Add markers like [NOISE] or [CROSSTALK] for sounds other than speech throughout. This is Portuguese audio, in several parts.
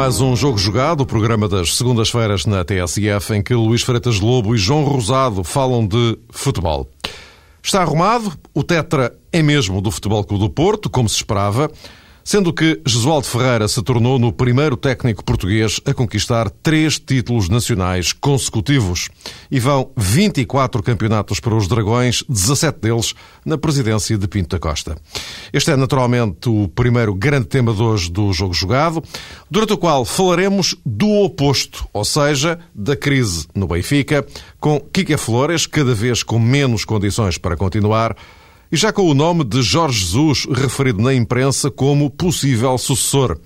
Mais um Jogo Jogado, o programa das segundas-feiras na TSF, em que Luís Freitas Lobo e João Rosado falam de futebol. Está arrumado, o Tetra é mesmo do Futebol Clube do Porto, como se esperava, sendo que Jesualdo Ferreira se tornou no primeiro técnico português a conquistar três títulos nacionais consecutivos. E vão 24 campeonatos para os Dragões, 17 deles na presidência de Pinto da Costa. Este é naturalmente o primeiro grande tema de hoje do Jogo Jogado, durante o qual falaremos do oposto, ou seja, da crise no Benfica, com Kika Flores cada vez com menos condições para continuar e já com o nome de Jorge Jesus referido na imprensa como possível sucessor.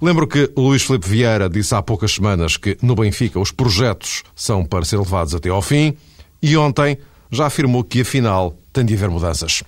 Lembro que Luís Filipe Vieira disse há poucas semanas que no Benfica os projetos são para ser levados até ao fim e ontem já afirmou que afinal tem de haver mudanças.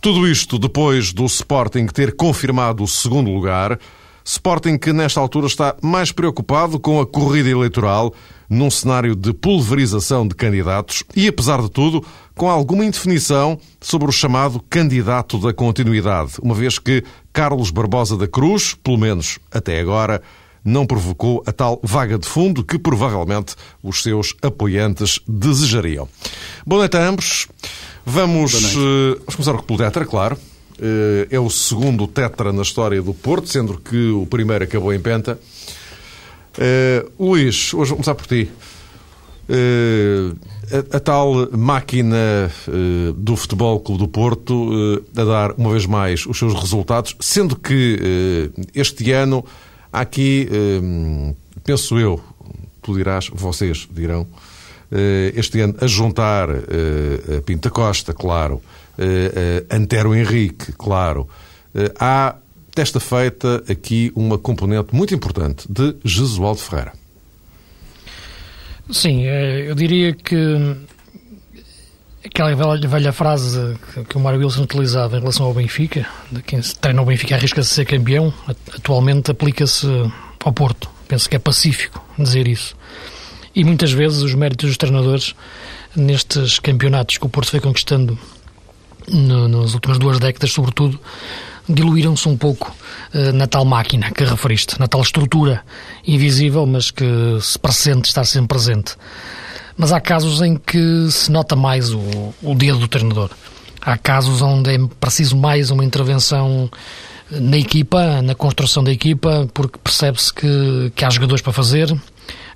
Tudo isto depois do Sporting ter confirmado o segundo lugar, Sporting que nesta altura está mais preocupado com a corrida eleitoral num cenário de pulverização de candidatos e, apesar de tudo, com alguma indefinição sobre o chamado candidato da continuidade, uma vez que Carlos Barbosa da Cruz, pelo menos até agora, não provocou a tal vaga de fundo que provavelmente os seus apoiantes desejariam. Boa noite a ambos. Vamos, uh, vamos começar pelo Tetra, claro. Uh, é o segundo Tetra na história do Porto, sendo que o primeiro acabou em Penta. Uh, Luís, hoje vou começar por ti. Uh, a, a, tal máquina uh, do Futebol Clube do Porto a dar, uma vez mais, os seus resultados, sendo que este ano há aqui, penso eu, tu dirás, vocês dirão, este ano a juntar a Pinta Costa, claro, Antero Henrique, claro, há desta feita aqui uma componente muito importante de Jesualdo Ferreira. Sim, eh, eu diria que aquela velha, velha frase que o Mário Wilson utilizava em relação ao Benfica, de quem treina o Benfica arrisca-se ser campeão, atualmente aplica-se ao Porto. Penso que é pacífico dizer isso. E muitas vezes os méritos dos treinadores nestes campeonatos que o Porto foi conquistando no, nas últimas duas décadas, sobretudo, diluíram-se um pouco uh, na tal máquina que referiste, na tal estrutura invisível, mas que se pressente estar sempre presente. Mas há casos em que se nota mais o, o dedo do treinador. Há casos onde é preciso mais uma intervenção na equipa, na construção da equipa, porque percebe-se que, que há jogadores para fazer,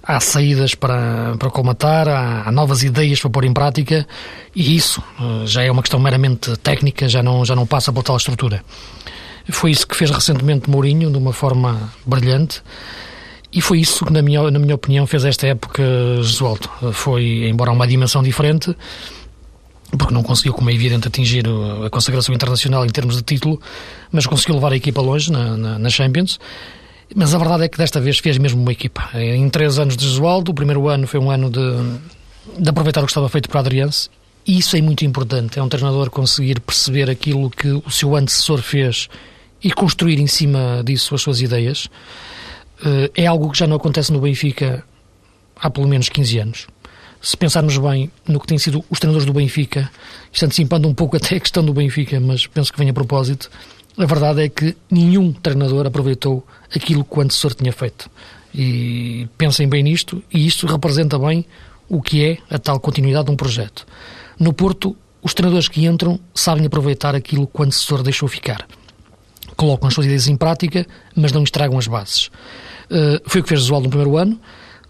há saídas para, para colmatar, há, há, novas ideias para pôr em prática e isso uh, já é uma questão meramente técnica, já não, já não passa por tal estrutura. Foi isso que fez recentemente Mourinho, de uma forma brilhante. E foi isso que, na minha, na minha opinião, fez esta época Jesualdo. Foi, embora uma dimensão diferente, porque não conseguiu, como é evidente, atingir a consagração internacional em termos de título, mas conseguiu levar a equipa longe na, na, na Champions. Mas a verdade é que desta vez fez mesmo uma equipa. Em três anos de Jesualdo, o primeiro ano foi um ano de, de aproveitar o que estava feito para Adriense, e isso é muito importante. É um treinador conseguir perceber aquilo que o seu antecessor fez e construir em cima disso as suas ideias, eh, é algo que já não acontece no Benfica há pelo menos 15 anos. Se pensarmos bem no que têm sido os treinadores do Benfica, isto antecipando um pouco [LAUGHS] até a questão do Benfica, mas penso que vem a propósito, a verdade é que nenhum treinador aproveitou aquilo que o antecessor tinha feito. E pensem bem nisto, e isto representa bem o que é a tal continuidade de um projeto. No Porto, os treinadores que entram sabem aproveitar aquilo que o antecessor deixou ficar colocam as suas ideias em prática, mas não estragam as bases. Uh, foi o que fez Josualdo no primeiro ano,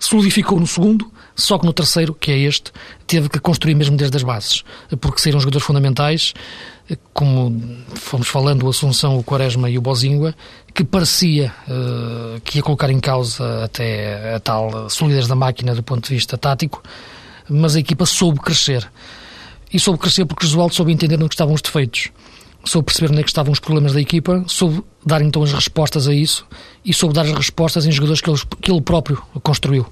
solidificou no segundo, só que no terceiro, que é este, teve que construir mesmo desde as bases, porque saíram jogadores fundamentais, como fomos falando, o Assunção, o Quaresma e o Bozingua, que parecia uh, que ia colocar em causa até a tal solidez da máquina do ponto de vista tático, mas a equipa soube crescer. E soube crescer porque Josualdo soube entender onde estavam os defeitos soube perceber onde é que estavam os problemas da equipa, soube dar então as respostas a isso e soube dar as respostas em jogadores que ele, que ele próprio construiu.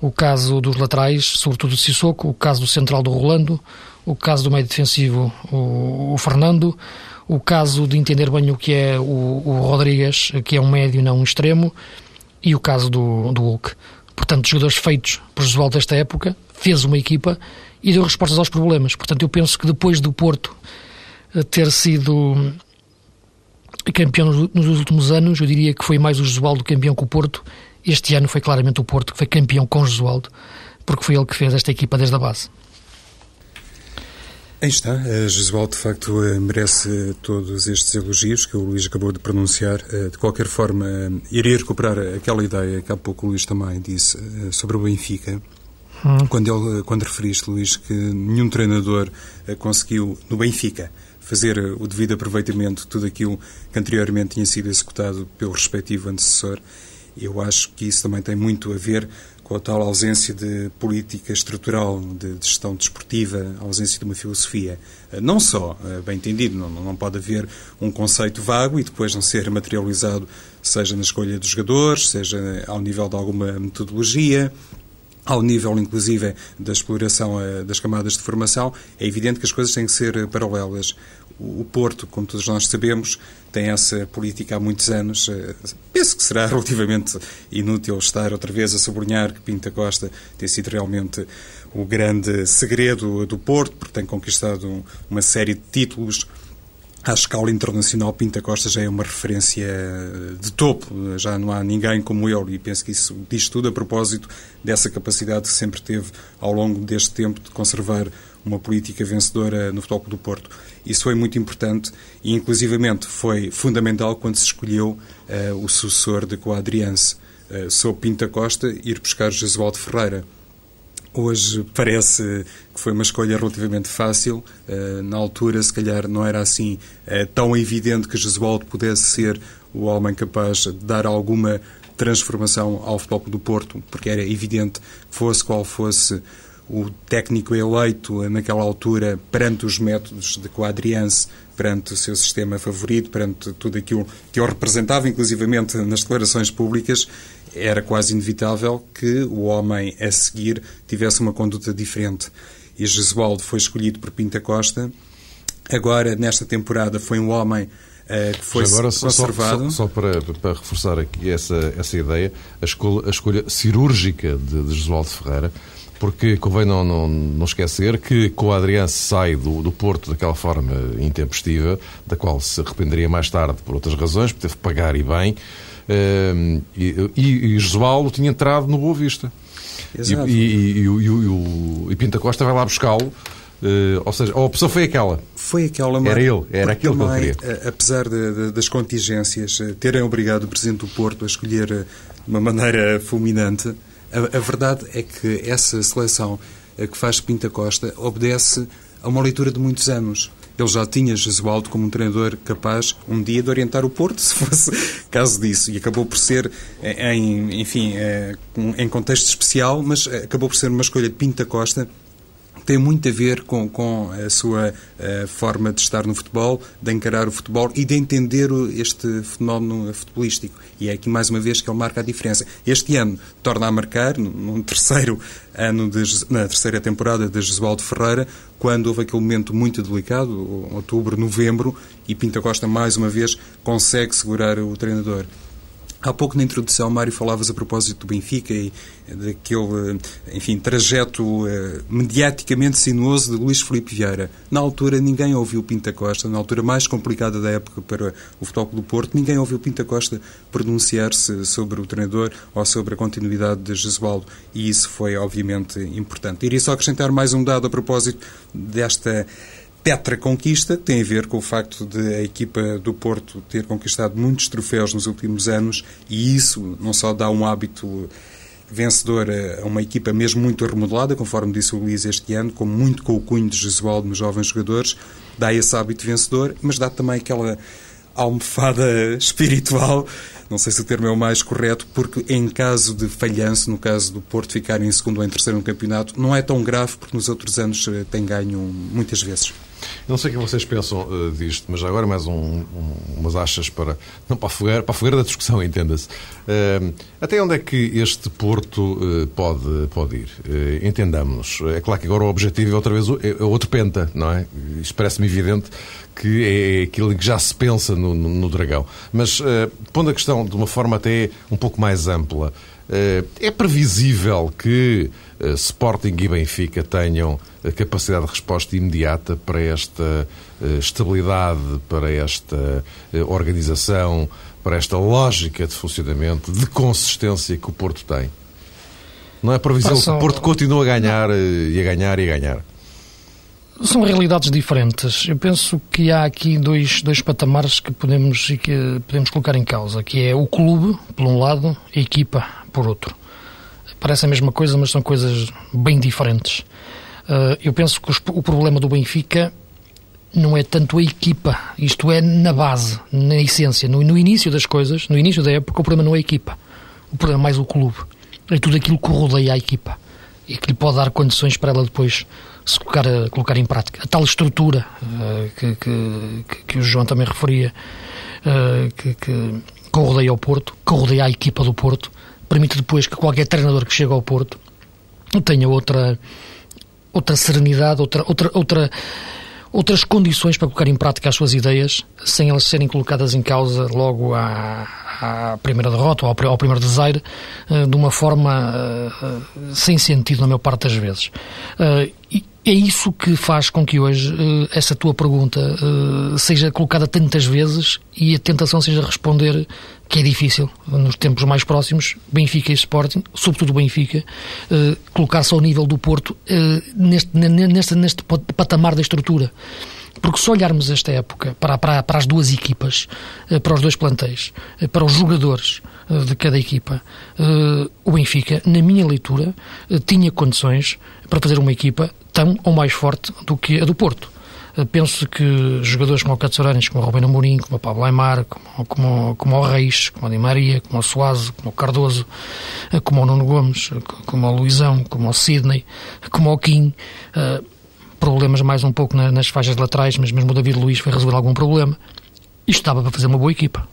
O caso dos laterais, sobretudo do Sissoko, o caso do central do Rolando, o caso do meio defensivo, o, o Fernando, o caso de entender bem o que é o, o Rodrigues, que é um médio, não um extremo, e o caso do, do Hulk. Portanto, jogadores feitos por Josualdo desta época, fez uma equipa e deu respostas aos problemas. Portanto, eu penso que depois do Porto ter sido campeão nos últimos anos, eu diria que foi mais o Jesualdo campeão que o Porto. Este ano foi claramente o Porto que foi campeão com o Jesualdo, porque foi ele que fez esta equipa desde a base. Aí está, a Jesualdo de facto eh, merece todos estes elogios que o Luís acabou de pronunciar. Eh, de qualquer forma, eh, iria recuperar aquela ideia que há pouco o Luís também disse sobre o Benfica. Hum. Quando, ele, quando referiste, Luís, que nenhum treinador conseguiu, no Benfica, fazer o devido aproveitamento de tudo aquilo que anteriormente tinha sido executado pelo respectivo antecessor, eu acho que isso também tem muito a ver com a tal ausência de política estrutural, de, gestão desportiva, ausência de uma filosofia. Eh, não só, eh, bem entendido, não, não pode haver um conceito vago e depois não ser materializado, seja na escolha dos jogadores, seja ao nível de alguma metodologia, ao nível, inclusive, da exploração eh, das camadas de formação, é evidente que as coisas têm que ser paralelas. O Porto, como todos nós sabemos, tem essa política há muitos anos. Eh, penso que será [LAUGHS] relativamente inútil estar outra vez a sublinhar que Pinta Costa tem sido realmente o grande segredo do Porto, porque tem conquistado uma série de títulos. À escala internacional, Pinta Costa já é uma referência de topo, já não há ninguém como ele, e penso que isso diz tudo a propósito dessa capacidade que sempre teve ao longo deste tempo de conservar uma política vencedora no Futebol do Porto. Isso foi muito importante e, inclusivamente, foi fundamental quando se escolheu uh, o sucessor de Coadrianse, uh, sob Pinta Costa, ir buscar Jesualdo Ferreira. Hoje parece que foi uma escolha relativamente fácil. Uh, na altura, se calhar, não era assim tão evidente que Jesualdo pudesse ser o homem capaz de dar alguma transformação ao futebol do Porto, porque era evidente fosse qual fosse o técnico eleito naquela altura perante os métodos de Quadriance, perante o seu sistema favorito, perante tudo aquilo que ele representava, inclusivamente nas declarações públicas, era quase inevitável que o homem a seguir tivesse uma conduta diferente. E Jesualdo foi escolhido por Pinta Costa. Agora, nesta temporada, foi um homem uh, que foi agora, conservado. Só, só, só para, para, reforçar aqui essa, essa ideia, a escolha, a escolha cirúrgica de, de Jesualdo Ferreira porque convém não, não, não esquecer que com o Adriano sai do, do Porto daquela forma intempestiva, da qual se arrependeria mais tarde por outras razões, porque teve que pagar e bem, uh, e, e, e Josualdo tinha entrado no Boa Vista. Exato. E, e, e, o, e Pinta Costa vai lá buscá-lo. Uh, ou seja, a opção foi aquela. Foi aquela, Era ele, era aquilo que ele queria. Eh, apesar de, de, das contingências terem obrigado o Presidente do Porto a escolher de uma maneira fulminante, a, a verdade é que essa seleção eh, que faz Pinta Costa obedece a uma leitura de muitos anos. Ele já tinha Jesualdo como um treinador capaz um dia de orientar o Porto, [LAUGHS] se fosse caso disso. E acabou por ser, eh, em, enfim, eh, em contexto especial, mas acabou por ser uma escolha de Pinta Costa tem muito a ver com, com a sua uh, forma de estar no futebol, de encarar o futebol e de entender este fenómeno futebolístico. E é aqui mais uma vez que ele marca a diferença. Este ano torna a marcar, num terceiro ano, de, na terceira temporada de Jesualdo Ferreira, quando houve aquele momento muito delicado, outubro, novembro, e Pinta Costa mais uma vez consegue segurar o treinador. Há pouco na introdução, Mário, falavas a propósito do Benfica e daquele, enfim, trajeto uh, mediaticamente sinuoso de Luís Felipe Vieira. Na altura, ninguém ouviu Pinta Costa, na altura mais complicada da época para o Futebol do Porto, ninguém ouviu Pinta Costa pronunciar-se sobre o treinador ou sobre a continuidade de Jesualdo e isso foi, obviamente, importante. Iria só acrescentar mais um dado a propósito desta Tetra conquista tem a ver com o facto de a equipa do Porto ter conquistado muitos troféus nos últimos anos e isso não só dá um hábito vencedor a uma equipa mesmo muito remodelada, conforme disse o Luís este ano, com muito com o cunho de Jesualdo nos jovens jogadores, dá esse hábito vencedor, mas dá também aquela almofada espiritual, não sei se o termo é o mais correto, porque em caso de falhanço, no caso do Porto ficar em segundo ou em terceiro no campeonato, não é tão grave porque nos outros anos eh, tem ganho muitas vezes. Não sei o que vocês pensam uh, disto, mas agora mais um, um, umas achas para. Não, para a fogueira, para a fogueira da discussão, [LAUGHS] entenda-se. Uh, até onde é que este Porto uh, pode, pode ir? entendamos-nos. É claro que agora o objetivo é outra vez é, é outro penta, não é? Isto parece-me evidente que é aquilo que já se pensa no, no, no Dragão. Mas, pondo a questão de uma forma até um pouco mais ampla, É previsível que Sporting e Benfica tenham a capacidade de resposta imediata para esta estabilidade, para esta organização, para esta lógica de funcionamento, de consistência que o Porto tem? Não é previsível que o Porto continue a ganhar e a ganhar e a ganhar? São realidades diferentes. Eu penso que há aqui dois, dois patamares que podemos, que podemos colocar em causa, que é o clube, por um lado, a equipa, por outro. Parece a mesma coisa, mas são coisas bem diferentes. Uh, eu penso que o problema do Benfica não é tanto a equipa, isto é na base, na essência, no, no início das coisas, no início da época, o problema não é a equipa, o problema é mais o clube, é tudo aquilo que rodeia a equipa e que lhe pode dar condições para ela depois se colocar, colocar em prática. A tal estrutura uh, que, que, que, o João também referia, uh, que, que, que rodeia o Porto, que rodeia a equipa do Porto, permite depois que qualquer treinador que chega ao Porto tenha outra, outra serenidade, outra, outra, outra, outras condições para colocar em prática as suas ideias, sem elas serem colocadas em causa logo à, à primeira derrota ou ao, primeiro desaire, uh, de uma forma uh, sem sentido, na maior parte das vezes. E, é isso que faz com que hoje essa tua pergunta seja colocada tantas vezes e a tentação seja responder que é difícil, nos tempos mais próximos, Benfica e Sporting, sobretudo Benfica, colocar-se ao nível do Porto neste, neste, neste patamar da estrutura. Porque se olharmos esta época para, para, para as duas equipas, para os dois plantéis, para os jogadores de cada equipa, o Benfica, na minha leitura, tinha condições para fazer uma equipa tão ou mais forte do que a do Porto. Eh, penso que jogadores como o Catsuranes, como o Rubén Amorim, como o Pablo Aymar, como, como, como o Reis, como o Di Maria, como o Suazo, como o Cardoso, eh, como o Nuno Gomes, eh, como o Luizão, como o Sidney, como o Kim, mais um pouco nas faixas laterais, mas mesmo o David Luiz foi resolver algum problema. Isto estava para fazer uma boa equipa.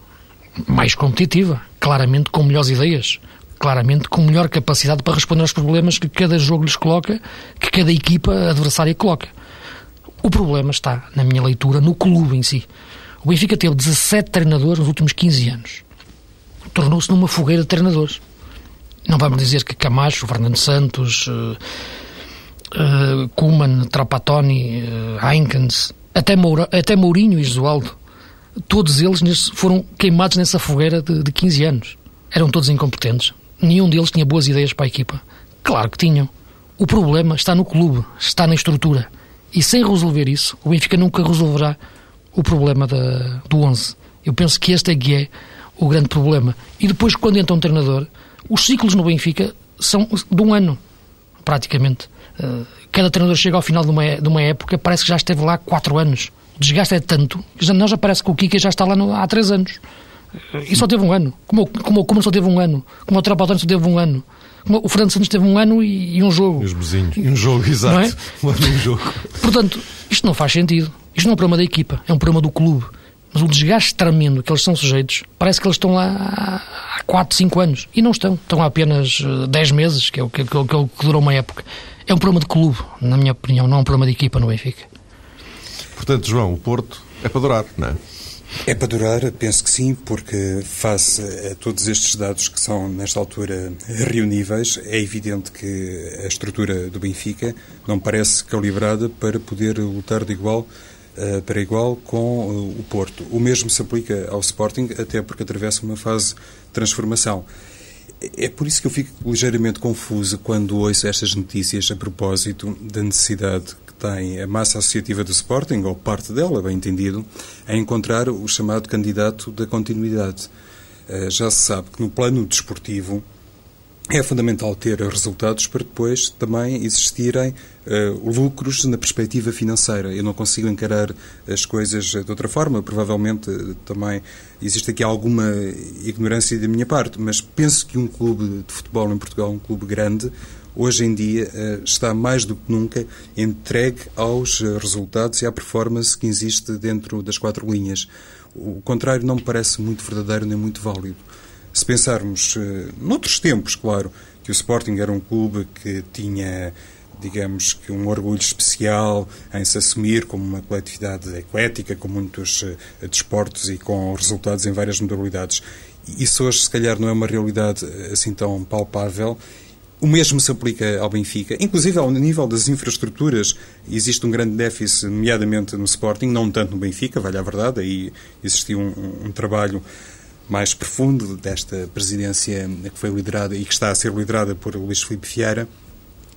Mais competitiva, claramente com melhores ideias, claramente com melhor capacidade para responder aos problemas que cada jogo lhes coloca, que cada equipa adversária coloca. O problema está, na minha leitura, no clube em si. O Benfica teve 17 treinadores nos últimos 15 anos. Tornou-se numa fogueira de treinadores. Não vamos dizer que Camacho, Fernando Santos, uh, Kuman, Trapattoni, uh, Heinkens, até, Moura, até Mourinho e Josualdo, todos eles foram queimados nessa fogueira de, de 15 anos. Eram todos incompetentes, nenhum deles tinha boas ideias para a equipa. Claro que tinham. O problema está no clube, está na estrutura. E sem resolver isso, o Benfica nunca resolverá o problema da, do 11. Eu penso que este é que é o grande problema. E depois, quando entra um treinador, os ciclos no Benfica são de um ano, praticamente. Eh, cada treinador chega ao final de uma, de uma época, parece que já esteve lá quatro anos. O desgaste é tanto que já, não já parece que o Kika já está lá no, há três anos. E só teve um ano. Como, como, como só teve um ano. Como o Trapaltano só teve um ano. Como o Fernando Santos teve um ano e, e um jogo. E os vizinhos. E um jogo, [LAUGHS] exato. É? Um ano e um jogo. Portanto, isto não faz sentido. Isto não é um problema da equipa, é um problema do clube. Mas o desgaste tremendo que eles são sujeitos, parece que eles estão lá há 4, 5 anos. E não estão. Estão há apenas 10 eh, meses, que é o que, que, que, que durou uma época. É um problema de clube, na minha opinião, não é um problema de equipa no Benfica. Portanto, João, o Porto é para durar, não é? É para durar, penso que sim, porque face a todos estes dados que são, nesta altura, reuníveis, é evidente que a estrutura do Benfica não parece calibrada para poder lutar de igual uh, para igual com uh, o Porto. O mesmo se aplica ao Sporting, até porque atravessa uma fase de transformação. É por isso que eu fico ligeiramente confuso quando ouço estas notícias a propósito da necessidade tem a massa associativa do Sporting, ou parte dela, bem entendido, a encontrar o chamado candidato da continuidade. Eh, já se sabe que no plano desportivo é fundamental ter resultados para depois também existirem uh, lucros na perspectiva financeira. Eu não consigo encarar as coisas de outra forma. Provavelmente uh, também existe aqui alguma ignorância da minha parte, mas penso que um clube de futebol em Portugal, um clube grande, hoje em dia eh, está mais do que nunca entregue aos eh, resultados e à performance que existe dentro das quatro linhas. O contrário não me parece muito verdadeiro nem muito válido. Se pensarmos, eh, noutros tempos, claro, que o Sporting era um clube que tinha digamos que um orgulho especial em se assumir como uma coletividade eclética, com muitos uh, desportos e com resultados em várias modalidades. Isso hoje, se calhar, não é uma realidade assim tão palpável o mesmo se aplica ao Benfica, inclusive ao nível das infraestruturas. Existe um grande déficit, nomeadamente no Sporting, não tanto no Benfica, vale a verdade, aí existiu um, um trabalho mais profundo desta presidência que foi liderada e que está a ser liderada por Luís Filipe Vieira.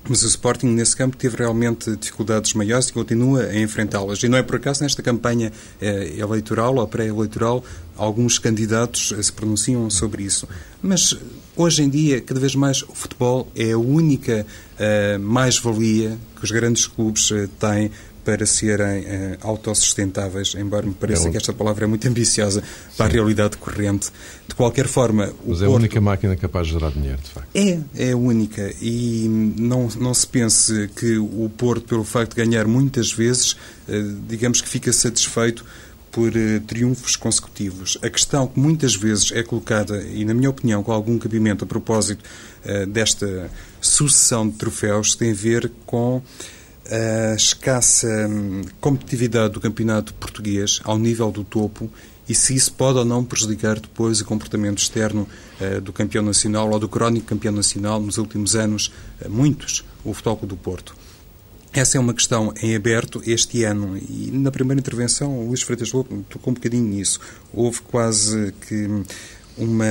Mas o Sporting, nesse campo, teve realmente dificuldades maiores e continua a enfrentá-las. E não é por acaso, nesta campanha eh, eleitoral ou pré-eleitoral, alguns candidatos eh, se pronunciam sobre isso. Mas, hoje em dia, cada vez mais, o futebol é a única uh, mais-valia que os grandes clubes têm para serem uh, autossustentáveis, embora me pareça é que esta palavra é muito ambiciosa para Sim. a realidade corrente. De qualquer forma... Mas é a única máquina capaz de gerar dinheiro, de facto. É, é a única. E não, não se pense que o Porto, pelo facto de ganhar muitas vezes, uh, digamos que fica satisfeito por uh, triunfos consecutivos. A questão que muitas vezes é colocada, e na minha opinião com algum cabimento a propósito desta sucessão de troféus, tem a ver com a escassa hum, competitividade do campeonato português ao nível do topo e se isso pode ou não prejudicar depois o comportamento externo uh, do campeão nacional ou do crónico campeão nacional nos últimos anos, uh, muitos, o Futebol do Porto. Essa é uma questão em aberto este ano e na primeira intervenção o Luís Freitas Lobo tocou um bocadinho nisso. Houve quase que uma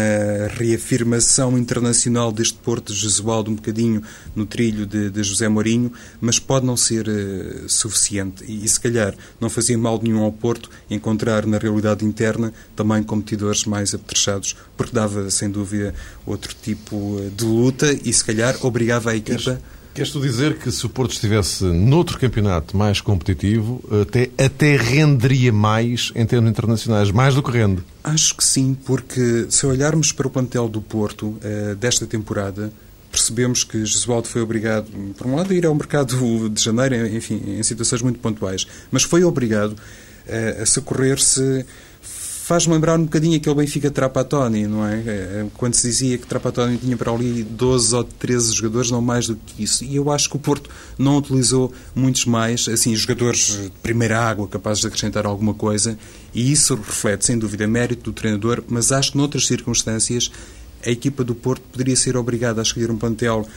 reafirmação internacional deste Porto Jesualdo um bocadinho no trilho de, de José Mourinho, mas pode não ser uh, suficiente. E, e, se calhar não fazia mal nenhum ao Porto encontrar na realidade interna também competidores mais apetrechados, porque dava sem dúvida outro tipo eh, de luta e se calhar obrigava a equipa Queres tu dizer que se o Porto estivesse noutro campeonato mais competitivo, até, até renderia mais em termos internacionais, mais do que rende? Acho que sim, porque se olharmos para o plantel do Porto uh, desta temporada, percebemos que Jesualdo foi obrigado, por um lado, a ir ao mercado [LAUGHS] de janeiro, enfim, em situações muito pontuais, mas foi obrigado uh, a socorrer-se faz-me lembrar um bocadinho aquele Benfica Trapattoni, não é? é? Quando se dizia que Trapattoni tinha para ali 12 ou 13 jogadores, não mais do que isso. E eu acho que o Porto não utilizou muitos mais, assim, jogadores de primeira água capazes de acrescentar alguma coisa, e isso reflete, sem dúvida, mérito do treinador, mas acho que noutras circunstâncias a equipa do Porto poderia ser obrigada a escolher um plantel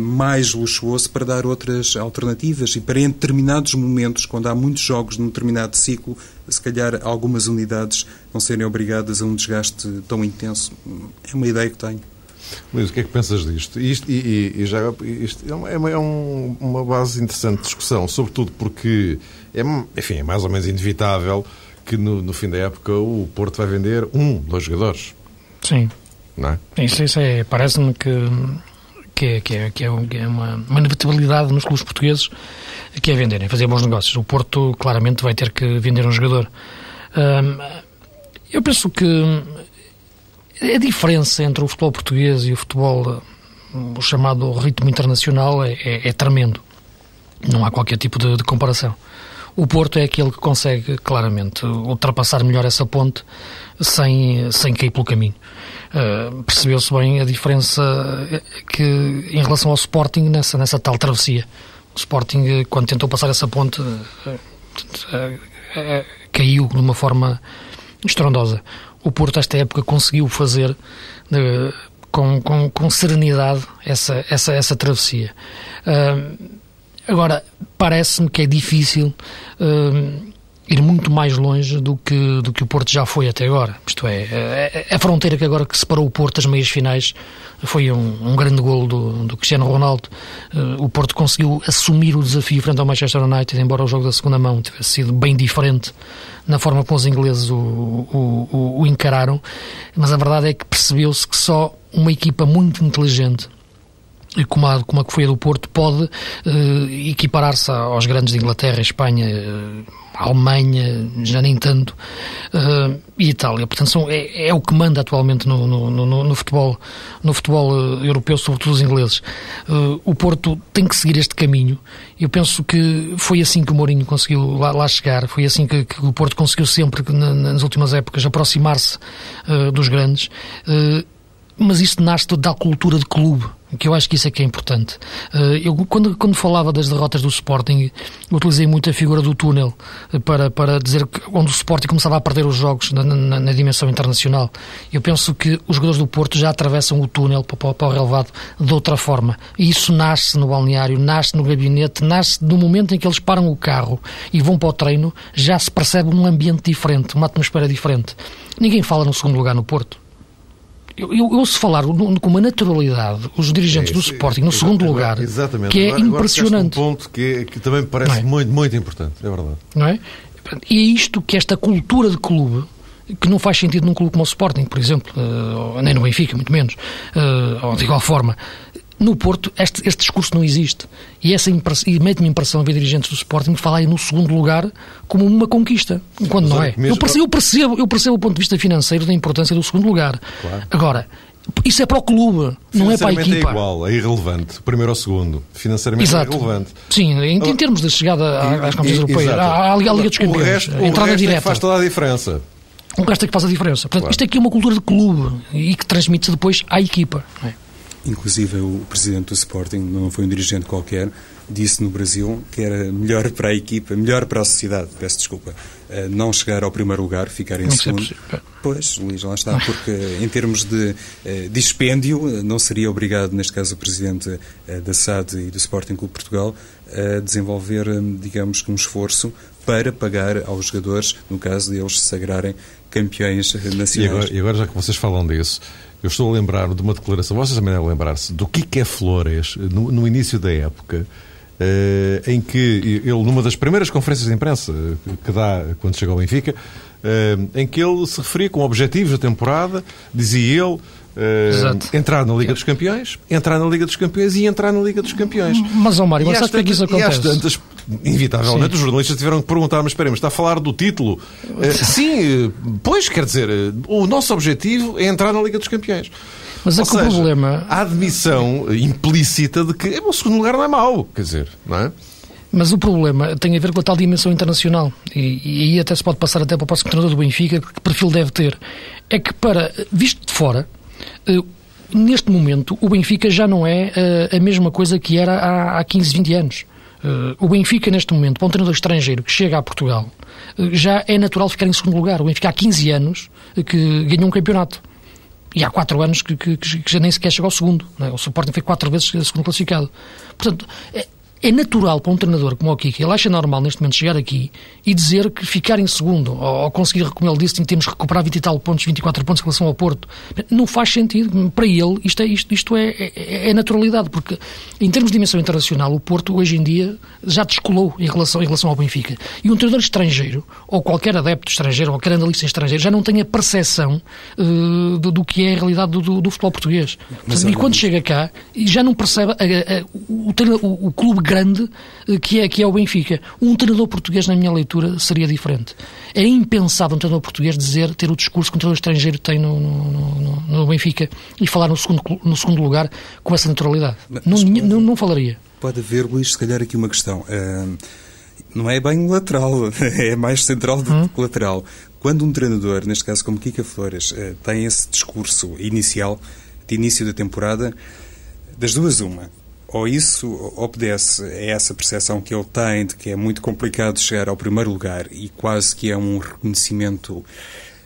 mais luxuoso para dar outras alternativas e para em determinados momentos, quando há muitos jogos num determinado ciclo, se calhar algumas unidades não serem obrigadas a um desgaste tão intenso. É uma ideia que tenho. Luís, o que é que pensas disto? Isto, e, e, e já, isto é, uma, é um, uma base interessante de discussão, sobretudo porque é, enfim, é mais ou menos inevitável que no, no fim da época o Porto vai vender um, dois jogadores. Sim. Não é? Isso, isso é, parece-me que, que, é, que, é, que é, é uma, uma inevitabilidade nos clubes portugueses que é venderem, fazer bons negócios. O Porto claramente vai ter que vender um jogador. eu penso que a diferença entre o futebol português e o futebol, o chamado ritmo internacional, é, é, é tremendo. Não há qualquer tipo de, de, comparação. O Porto é aquele que consegue claramente ultrapassar melhor essa ponte sem, sem cair pelo caminho. Uh, Percebeu-se bem a diferença que, em relação ao Sporting nessa, nessa tal travessia. O Sporting, quando tentou passar essa ponte, uh, uh, caiu de uma forma estrondosa. O Porto, esta época, conseguiu fazer com, com, com, serenidade essa, essa, essa travessia. agora, parece-me que é difícil ir muito mais longe do que, do que o Porto já foi até agora. Isto é, a, a fronteira que agora que separou o Porto das meias finais foi um, um grande golo do, do Cristiano Ronaldo. Uh, o Porto conseguiu assumir o desafio frente ao Manchester United, embora o jogo da segunda mão tivesse sido bem diferente na forma como os ingleses o, o, o, o encararam, mas a verdade é que percebeu-se que só uma equipa muito inteligente como a, como a que foi a do Porto, pode uh, equiparar-se aos grandes de Inglaterra, Espanha, uh, Alemanha, já nem tanto, uh, e Itália. Portanto, são, é, é, o que manda atualmente no, no, no, no futebol, no futebol europeu, sobretudo os ingleses. O Porto tem que seguir este caminho. Eu penso que foi assim que o Mourinho conseguiu lá, lá chegar, foi assim que, que, o Porto conseguiu sempre, na, nas últimas épocas, aproximar-se dos grandes mas isso nasce da cultura de clube que eu acho que isso é que é importante. Eh, eu, quando, quando falava das derrotas do Sporting, utilizei muito a figura do túnel eh, para, para dizer que, onde o Sporting começava a perder os jogos na, na, na, dimensão internacional. Eu penso que os jogadores do Porto já atravessam o túnel para, para o relevado de outra forma. E isso nasce no balneário, nasce no gabinete, nasce no momento em que eles param o carro e vão para o treino, já se percebe um ambiente diferente, uma atmosfera diferente. Ninguém fala no segundo lugar no Porto eu, eu ouço falar com uma naturalidade os dirigentes é, do Sporting no segundo lugar, exatamente. que é agora, impressionante. Agora um ponto que, que também me parece é? muito, muito importante, é verdade. Não é? E é isto que esta cultura de clube que não faz sentido num clube como o Sporting, por exemplo, uh, nem no Benfica, muito menos, uh, ou de igual forma. No Porto, este, este discurso não existe. E, essa e mete-me impressão a ver dirigentes do Sporting falarem no segundo lugar como uma conquista, quando Mas, não é. Mesmo... Eu, percebo, eu, percebo, eu percebo o ponto de vista financeiro da importância do segundo lugar. Claro. Agora, isso é para o clube, não é para a equipa. é igual, é irrelevante. Primeiro ou segundo. Financeiramente Exato. é irrelevante. Sim, em, em termos de chegada às competições europeias, à, à Liga dos Campeões, o resto, entrada o resto direta. É faz toda a diferença. O resto é que faz a diferença. Portanto, claro. isto aqui é uma cultura de clube e que transmite-se depois à equipa. É? Inclusive o presidente do Sporting, não foi um dirigente qualquer, disse no Brasil que era melhor para a equipa, melhor para a sociedade, peço desculpa, eh, não chegar ao primeiro lugar, ficar em não segundo. Pois, Luís, lá está, porque em termos de eh, dispêndio, não seria obrigado, neste caso o presidente eh, da SAD e do Sporting Clube Portugal, a desenvolver, digamos um esforço para pagar aos jogadores, no caso de eles se sagrarem campeões nacionais. E agora, e agora já que vocês falam disso, eu estou a lembrar de uma declaração, vocês também devem lembrar-se, do Kike Flores, no, no início da época, Uh, em que ele, numa das primeiras conferências de imprensa que dá quando chega ao Benfica, uh, em que ele se referia com objetivos da temporada, dizia ele. Uh, entrar na Liga dos Campeões, entrar na Liga dos Campeões e entrar na Liga dos Campeões. Mas, ó Mário, mas sabe que é que isso acontece? Tantas, inevitavelmente, Sim. os jornalistas tiveram que perguntar, mas esperemos, está a falar do título? Uh, [LAUGHS] sim, pois, quer dizer, o nosso objetivo é entrar na Liga dos Campeões. Mas é que o problema. A admissão implícita de que o segundo lugar não é mau, quer dizer, não é? Mas o problema tem a ver com a tal dimensão internacional. E, e aí até se pode passar até para o próximo treinador do Benfica, que perfil deve ter. É que, para, visto de fora, neste momento, o Benfica já não é uh, a mesma coisa que era há, há 15, 20 anos. Uh, o Benfica, neste momento, para um treinador estrangeiro que chega a Portugal, já é natural ficar em segundo lugar. O Benfica há 15 anos que ganhou um campeonato. E há quatro anos que, que, que já nem sequer chegou ao segundo. É? O Sporting foi quatro vezes segundo classificado. Portanto, é, natural para um treinador como o Kiki, ele acha normal neste momento chegar aqui e dizer que ficar em segundo, ou, ou conseguir, como ele disse, temos que recuperar 20 e tal pontos, 24 pontos em relação ao Porto, não faz sentido. Para ele, isto é, isto, isto é, é, é naturalidade, porque em termos de dimensão internacional, o Porto hoje em dia já descolou em relação, em relação ao Benfica. E um treinador estrangeiro, ou qualquer adepto estrangeiro, ou qualquer analista estrangeiro, já não tem a percepção uh, do, do, que é a realidade do, do, do futebol português. Mas, e quando chega cá, já não percebe a, a, a, o, o, o clube grande eh, que é, que é o Benfica. Um treinador português, na minha leitura, seria diferente. É impensável um treinador português dizer, ter o discurso que um treinador estrangeiro tem no, no, no, no Benfica e falar no segundo, no segundo lugar com essa naturalidade. Mas, não, pode, não, não, falaria. Pode haver, Luís, se calhar aqui uma questão. Uh, não é bem lateral, [LAUGHS] é mais central do hum? que lateral. Quando um treinador, neste caso como Kika Flores, uh, tem esse discurso inicial, de início da temporada, das duas uma, ou isso obedece a essa percepção que ele tem de que é muito complicado chegar ao primeiro lugar e quase que é um reconhecimento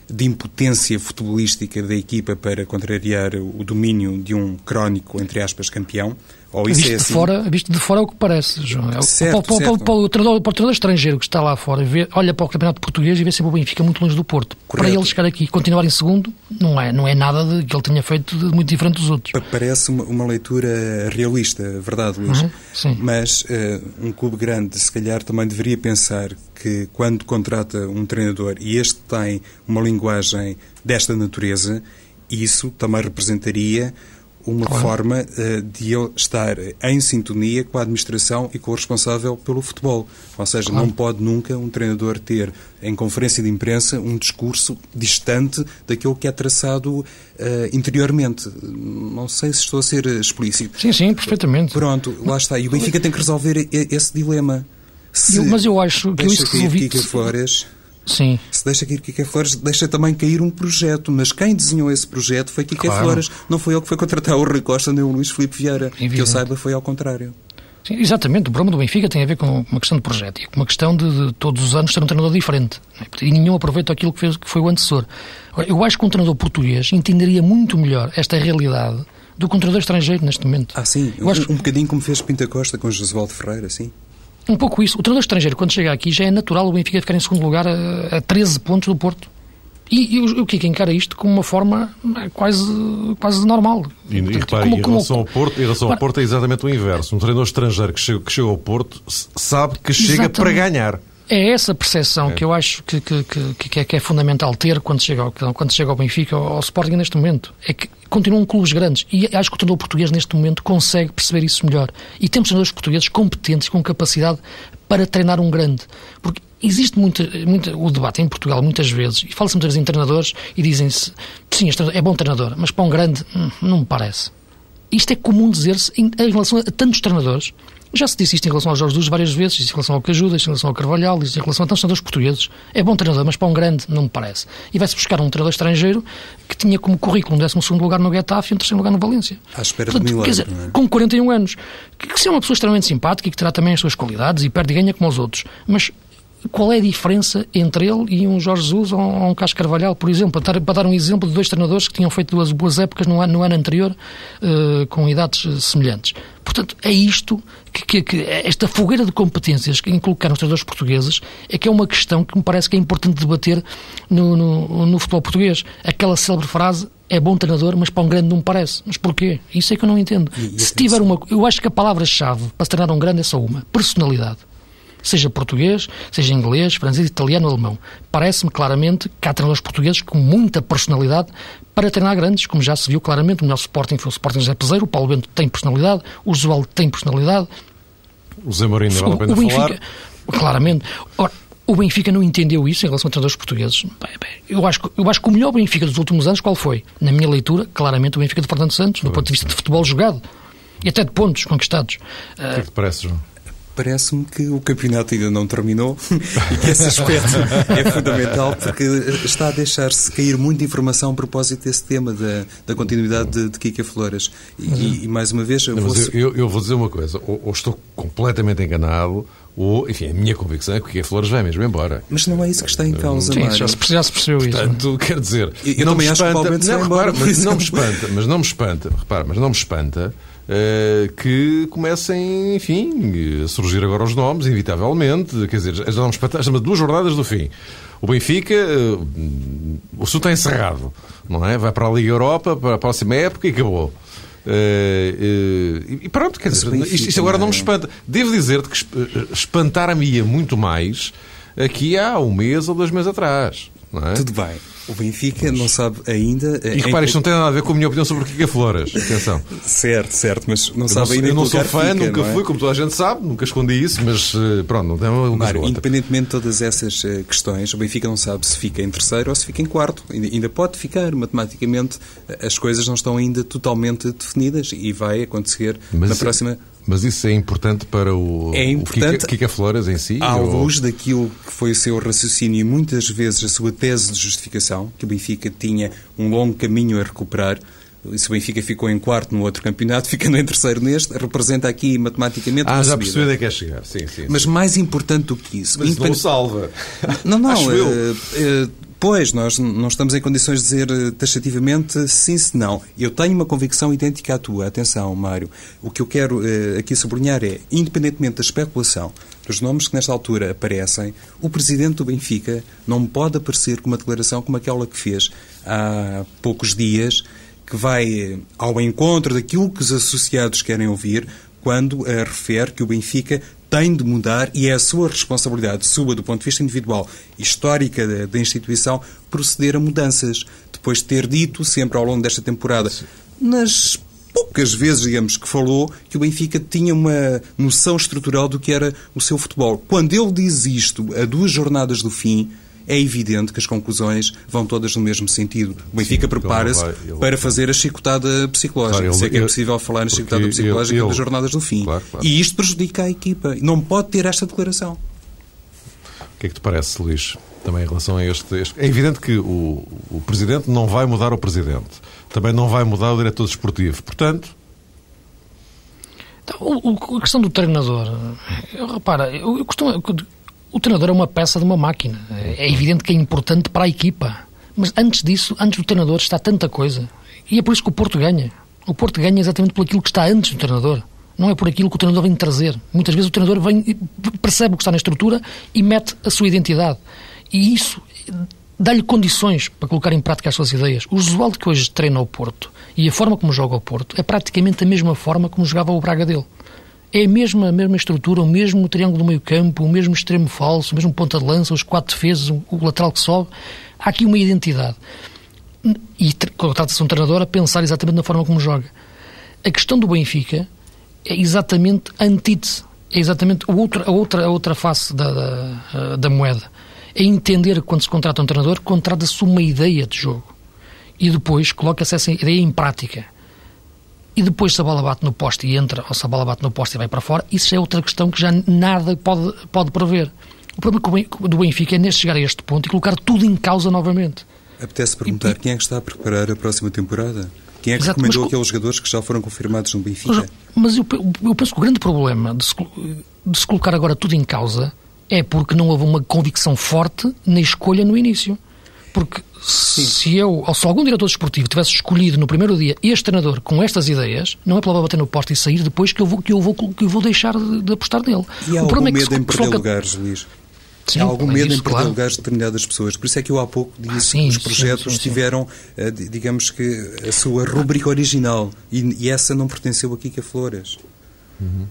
de impotência futebolística da equipa para contrariar o domínio de um crónico, entre aspas, campeão, ou isso visto, é assim? de fora, visto de fora é o que parece, João. É certo, para, certo. Para, para, o treinador, para o treinador estrangeiro que está lá fora, vê, olha para o campeonato português e vê sempre o Benfica muito longe do Porto. Correto. Para ele chegar aqui e continuar em segundo, não é, não é nada de, que ele tenha feito de muito diferente dos outros. Parece uma, uma leitura realista, verdade, Luís? Uhum, sim. Mas uh, um clube grande, se calhar, também deveria pensar que quando contrata um treinador e este tem uma linguagem desta natureza, isso também representaria uma claro. forma uh, de ele estar em sintonia com a administração e com o responsável pelo futebol. Ou seja, claro. não pode nunca um treinador ter em conferência de imprensa um discurso distante daquilo que é traçado uh, interiormente. Não sei se estou a ser explícito. Sim, sim, perfeitamente. Pronto, lá está. E o Benfica tem que resolver esse dilema. Se eu, mas eu acho que isso resolvi... Flores Sim. Se deixa cair Kika Flores, deixa também cair um projeto. Mas quem desenhou esse projeto foi Kika claro. Flores. Não foi ele que foi contratar o Rui Costa nem o Luís Filipe Vieira. Evidente. Que eu saiba, foi ao contrário. Sim, exatamente. O problema do Benfica tem a ver com uma questão de projeto e com uma questão de, de todos os anos ter um treinador diferente. E nenhum aproveita aquilo que, fez, que foi o antecessor. Eu acho que um treinador português entenderia muito melhor esta realidade do que um treinador estrangeiro neste momento. Ah, sim. Eu um, acho... um bocadinho como fez Pinta Costa com Josualdo Ferreira, sim. Um pouco isso. O treinador estrangeiro, quando chega aqui, já é natural o Benfica ficar em segundo lugar a, a 13 pontos do Porto. E, e o, Kika encara isto como uma forma é, quase, quase normal. E, e repare, como, em relação, ao, Porto, em relação ao Porto é exatamente o inverso. Um treinador estrangeiro que chega, que chega ao Porto sabe que chega exatamente. para ganhar. É essa percepção é. que eu acho que, que, que, é, que, é, fundamental ter quando chega, ao, quando chega ao Benfica ou ao Sporting neste momento. É que continuam clubes grandes e acho que o treinador português neste momento consegue perceber isso melhor. E temos treinadores portugueses competentes, com capacidade para treinar um grande. Porque existe muito, muito, o debate em Portugal, muitas vezes, e fala-se muitas vezes em treinadores e dizem-se, sim, é bom treinador, mas para um grande, hum, não me parece. Isto é comum dizer-se em, em, relação a tantos treinadores. Já se disse isto em relação aos Jorge Jesus várias vezes, isto em relação ao Cajuda, isto em relação ao Carvalhal, isto em relação a tantos treinadores portugueses. É bom treinador, mas para um grande, não me parece. E vai-se buscar um treinador estrangeiro que tinha como currículo um 12 lugar no Getafe e um terceiro lugar no Valência. À espera Portanto, de milagre, dizer, é? Com 41 anos. Que, que se é uma pessoa extremamente simpática e que terá também as suas qualidades e perde e ganha como os outros. Mas qual é a diferença entre ele e um Jorge Jesus ou um Casco Carvalhal, por exemplo, para dar, para dar, um exemplo de dois treinadores que tinham feito duas boas épocas no ano, no ano anterior, uh, com idades eh, semelhantes. Portanto, é isto, que, que, que, esta fogueira de competências que colocaram os treinadores portugueses, é que é uma questão que me parece que é importante debater no, no, no futebol português. Aquela célebre frase, é bom treinador, mas para um grande não me parece. Mas porquê? Isso é que eu não entendo. E, e se tiver uma... Eu acho que a palavra-chave para se treinar um grande é só uma. Personalidade seja português, seja inglês, francês, italiano, alemão. Parece-me claramente que há treinadores portugueses com muita personalidade para treinar grandes, como já se viu claramente. O melhor Sporting foi o Sporting José Peseiro, o Paulo Bento tem personalidade, o Josualdo tem personalidade. O Zé Mourinho vale a pena o Benfica, falar. Claramente. Ora, o Benfica não entendeu isso em relação a treinadores portugueses. Eu acho, eu acho que o melhor Benfica dos últimos anos qual foi? Na minha leitura, claramente o Benfica de Fernando Santos, do ponto de vista de futebol jogado e até de pontos conquistados. O que é que te parece, João? Parece-me que o campeonato ainda não terminou [LAUGHS] e que esse aspecto é fundamental porque está a deixar-se cair muita informação a propósito desse tema da, da continuidade de, de Kika Flores. E, uhum. e, mais uma vez... Eu, não, vou... Eu, eu, vou dizer uma coisa, ou, ou, estou completamente enganado, ou, enfim, a minha convicção é que Kika Flores vai mesmo embora. Mas não é isso que está em causa, Sim, já se, já se percebeu isso. Portanto, quer dizer... Eu, eu não me espanta, acho que não, repara, mas não me espanta, mas não me espanta, repara, mas não me espanta que comecem, enfim, a surgir agora os nomes, inevitavelmente. Quer dizer, já vamos para duas jornadas do fim. O Benfica, uh, o assunto está encerrado, não é? Vai para a Liga Europa para a próxima época e acabou. Uh, e pronto, quer dizer, isto, isto, agora não me espanta. Devo dizer-te que espantar-me muito mais aqui há um mês ou dois meses atrás. É? Tudo bem. O Benfica não sabe ainda. E repare, isto não tem nada a ver com a minha opinião sobre o Kika Flores. Atenção. [LAUGHS] certo, certo, mas não eu sabe não, ainda. Eu não sou fã, fica, nunca fui, é? como toda a gente sabe, nunca escondi isso, mas eh, pronto, não tem uma Mário, independentemente de todas essas eh, questões, o Benfica não sabe se fica em terceiro ou se fica em quarto. Ainda pode ficar, matematicamente, as coisas não estão ainda totalmente definidas e vai acontecer mas na próxima. Mas isso é importante para o, é importante, o Kika, Kika Flores em si? À ou... luz daquilo que foi o seu raciocínio e muitas vezes a sua tese de justificação, que o Benfica tinha um longo caminho a recuperar. Se o Benfica ficou em quarto no outro campeonato, [LAUGHS] ficando em terceiro neste, representa aqui matematicamente Ah, já percebi onde é que é chegar. Sim, sim, Mas mais importante do que isso... Mas independ... não salva. Não, não. [LAUGHS] Uh, uh, Pois, nós não estamos em condições de dizer eh, taxativamente sim, se não. Eu tenho uma convicção idêntica à tua. Atenção, Mário. O que eu quero uh, aqui sublinhar é, independentemente da especulação dos nomes que nesta altura aparecem, o presidente do Benfica não pode aparecer com uma declaração como aquela que fez há poucos dias, que vai eh, ao encontro daquilo que os associados querem ouvir, quando refere que o Benfica tem de mudar e é a sua responsabilidade, sua do ponto de vista individual, histórica da, da instituição, proceder a mudanças. Depois de ter dito, sempre ao longo desta temporada, Sim. nas poucas vezes, digamos, que falou que o Benfica tinha uma noção estrutural do que era o seu futebol. Quando ele diz isto a duas jornadas do fim, é evidente que as conclusões vão todas no mesmo sentido. O Benfica prepara-se para fazer a chicotada psicológica. Claro, Se é que é possível falar na chicotada psicológica ele, das jornadas do fim. Claro, claro. E isto prejudica a equipa. Não pode ter esta declaração. O que é que te parece, Luís? também em relação a este. este... É evidente que o, o Presidente não vai mudar o Presidente. Também não vai mudar o diretor desportivo. Portanto. Então, o, a questão do treinador. Eu, repara, eu, eu costumo, o treinador é uma peça de uma máquina. É evidente que é importante para a equipa. Mas antes disso, antes do treinador, está tanta coisa. E é por isso que o Porto ganha. O Porto ganha exatamente por aquilo que está antes do treinador. Não é por aquilo que o treinador vem trazer. Muitas vezes o treinador vem, percebe o que está na estrutura e mete a sua identidade. E isso dá-lhe condições para colocar em prática as suas ideias. O Josualdo que hoje treina o Porto e a forma como joga o Porto é praticamente a mesma forma como jogava o Braga dele. É a mesma, a mesma estrutura, o mesmo triângulo do meio campo, o mesmo extremo falso, o mesmo ponta de lança, os quatro defesas, o lateral que sobe. Há aqui uma identidade. E trata-se de um treinador a pensar exatamente na forma como joga. A questão do Benfica é exatamente a antítese, é exatamente a outra, a outra, a outra face da, da, da moeda. É entender que quando se contrata um treinador, contrata-se uma ideia de jogo. E depois coloca-se essa ideia em prática. E depois se a bola bate no poste e entra, ou se a bola bate no poste e vai para fora, isso é outra questão que já nada pode, pode prever. O problema do Benfica é neste chegar a este ponto e colocar tudo em causa novamente. Apetece perguntar e, quem é que está a preparar a próxima temporada? Quem é que Exato, recomendou mas, aqueles jogadores que já foram confirmados no Benfica? Mas eu, eu penso que o grande problema de se, de se colocar agora tudo em causa é porque não houve uma convicção forte na escolha no início. Porque Sim. se eu, ou se algum diretor desportivo tivesse escolhido no primeiro dia este treinador com estas ideias, não é para bater no poste e sair depois que eu vou, que eu vou, que eu vou deixar de, de apostar nele. E há o algum é medo em perder lugares, Luís? Sim, há algum medo isso, em perder claro. lugares de determinadas pessoas. Por isso é que eu há pouco disse ah, sim, que os projetos sim, tiveram, eh, digamos que, a sua rubrica original e, e essa não pertenceu aqui a Flores. Uhum.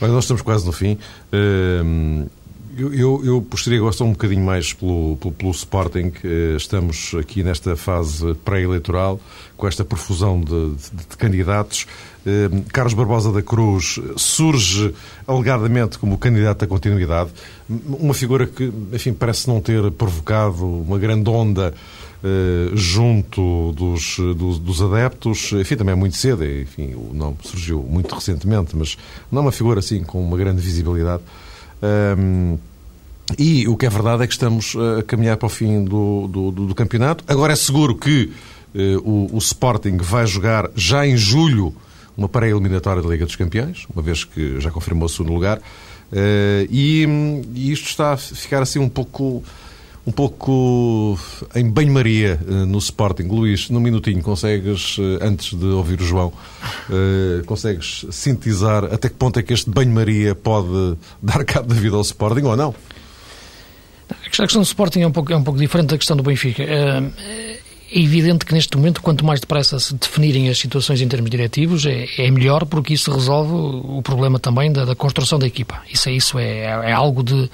Olha, nós estamos quase no fim. Uh, eu, eu, eu gostaria gostar um bocadinho mais pelo, pelo, pelo Sporting. Estamos aqui nesta fase pré-eleitoral, com esta profusão de, de, de candidatos. Eh, Carlos Barbosa da Cruz surge alegadamente como candidato à continuidade, uma figura que, enfim, parece não ter provocado uma grande onda eh, junto dos, dos, dos, adeptos, enfim, também é muito cedo, enfim, o nome surgiu muito recentemente, mas não é uma figura assim com uma grande visibilidade. Um, e o que é verdade é que estamos a caminhar para o fim do, do, do campeonato. Agora é seguro que uh, o, o, Sporting vai jogar já em julho uma pré-eliminatória da Liga dos Campeões, uma vez que já confirmou o segundo lugar. Uh, e, e, isto está a ficar assim um pouco um pouco em banho-maria eh, no Sporting. Luís, num minutinho, consegues, eh, antes de ouvir o João, eh, consegues sintetizar até que ponto é que este banho-maria pode dar cabo da vida ao Sporting ou não? A questão do Sporting é um pouco, é um pouco diferente da questão do Benfica. É evidente que neste momento, quanto mais depressa se definirem as situações em termos diretivos, é, é melhor, porque isso resolve o problema também da, da construção da equipa. Isso, é, isso é, é algo de,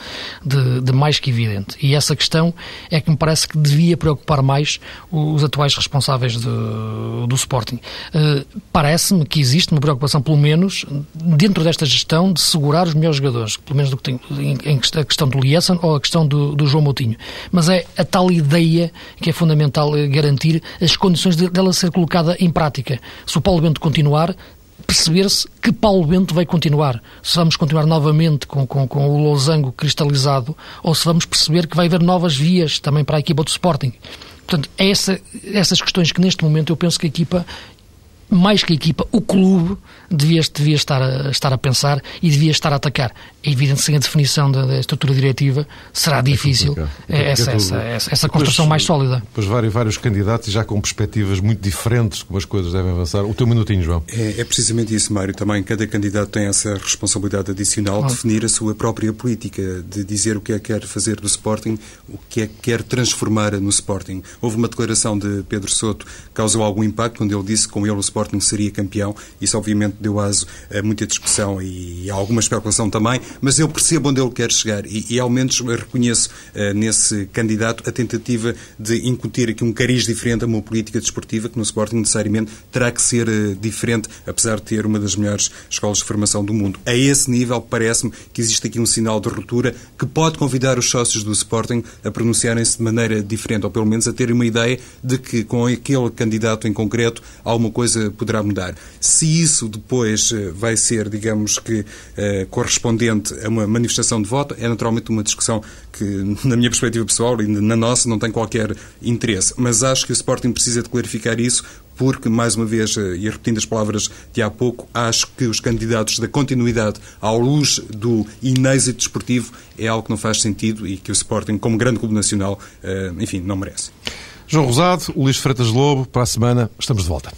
de, de, mais que evidente. E essa questão é que me parece que devia preocupar mais os atuais responsáveis do, do Sporting. Uh, Parece-me que existe uma preocupação, pelo menos, dentro desta gestão, de segurar os melhores jogadores, pelo menos do que tem, em, em a questão do Liessen ou a questão do, do João Moutinho. Mas é a tal ideia que é fundamental eh, garantir as condições dela ser colocada em prática. Se o Paulo Bento continuar, perceber-se que Paulo Bento vai continuar. Se vamos continuar novamente com, com, com, o losango cristalizado ou se vamos perceber que vai haver novas vias também para a equipa do Sporting. Portanto, é essa, essas questões que neste momento eu penso que a equipa mais que a equipa, o clube devia, devia estar, a, estar a pensar e devia estar a atacar. É evidente que sem a definição da, da estrutura diretiva será é difícil é essa, essa, essa, essa, construção mais sólida. Pois vários, vários candidatos e já com perspectivas muito diferentes como as coisas devem avançar. O teu minutinho, João. É, é precisamente isso, Mário. Também cada candidato tem essa responsabilidade adicional de definir a sua própria política, de dizer o que é que quer fazer do Sporting, o que é que quer transformar no Sporting. Houve uma declaração de Pedro Soto que causou algum impacto quando ele disse que com ele o Sporting Sporting seria campeão. Isso, obviamente, deu aso a muita discussão e a alguma especulação também, mas eu percebo onde ele quer chegar e, e ao menos reconheço uh, nesse candidato a tentativa de incutir aqui um cariz diferente a uma política desportiva que no Sporting necessariamente terá que ser uh, diferente, apesar de ter uma das melhores escolas de formação do mundo. A esse nível, parece-me que existe aqui um sinal de ruptura que pode convidar os sócios do Sporting a pronunciarem-se de maneira diferente, ou pelo menos a terem uma ideia de que com aquele candidato em concreto há uma coisa poderá mudar. Se isso depois vai ser, digamos que, correspondente a uma manifestação de voto, é naturalmente uma discussão que, [LAUGHS] na minha perspectiva pessoal e na nossa, não tem qualquer interesse. Mas acho que o Sporting precisa de clarificar isso porque, mais uma vez, eh, e repetindo as palavras de há pouco, acho que os candidatos da continuidade à luz do inêxito desportivo é algo que não faz sentido e que o Sporting, como grande clube nacional, eh, enfim, não merece. João Rosado, Luís Freitas Lobo, para a semana estamos de volta.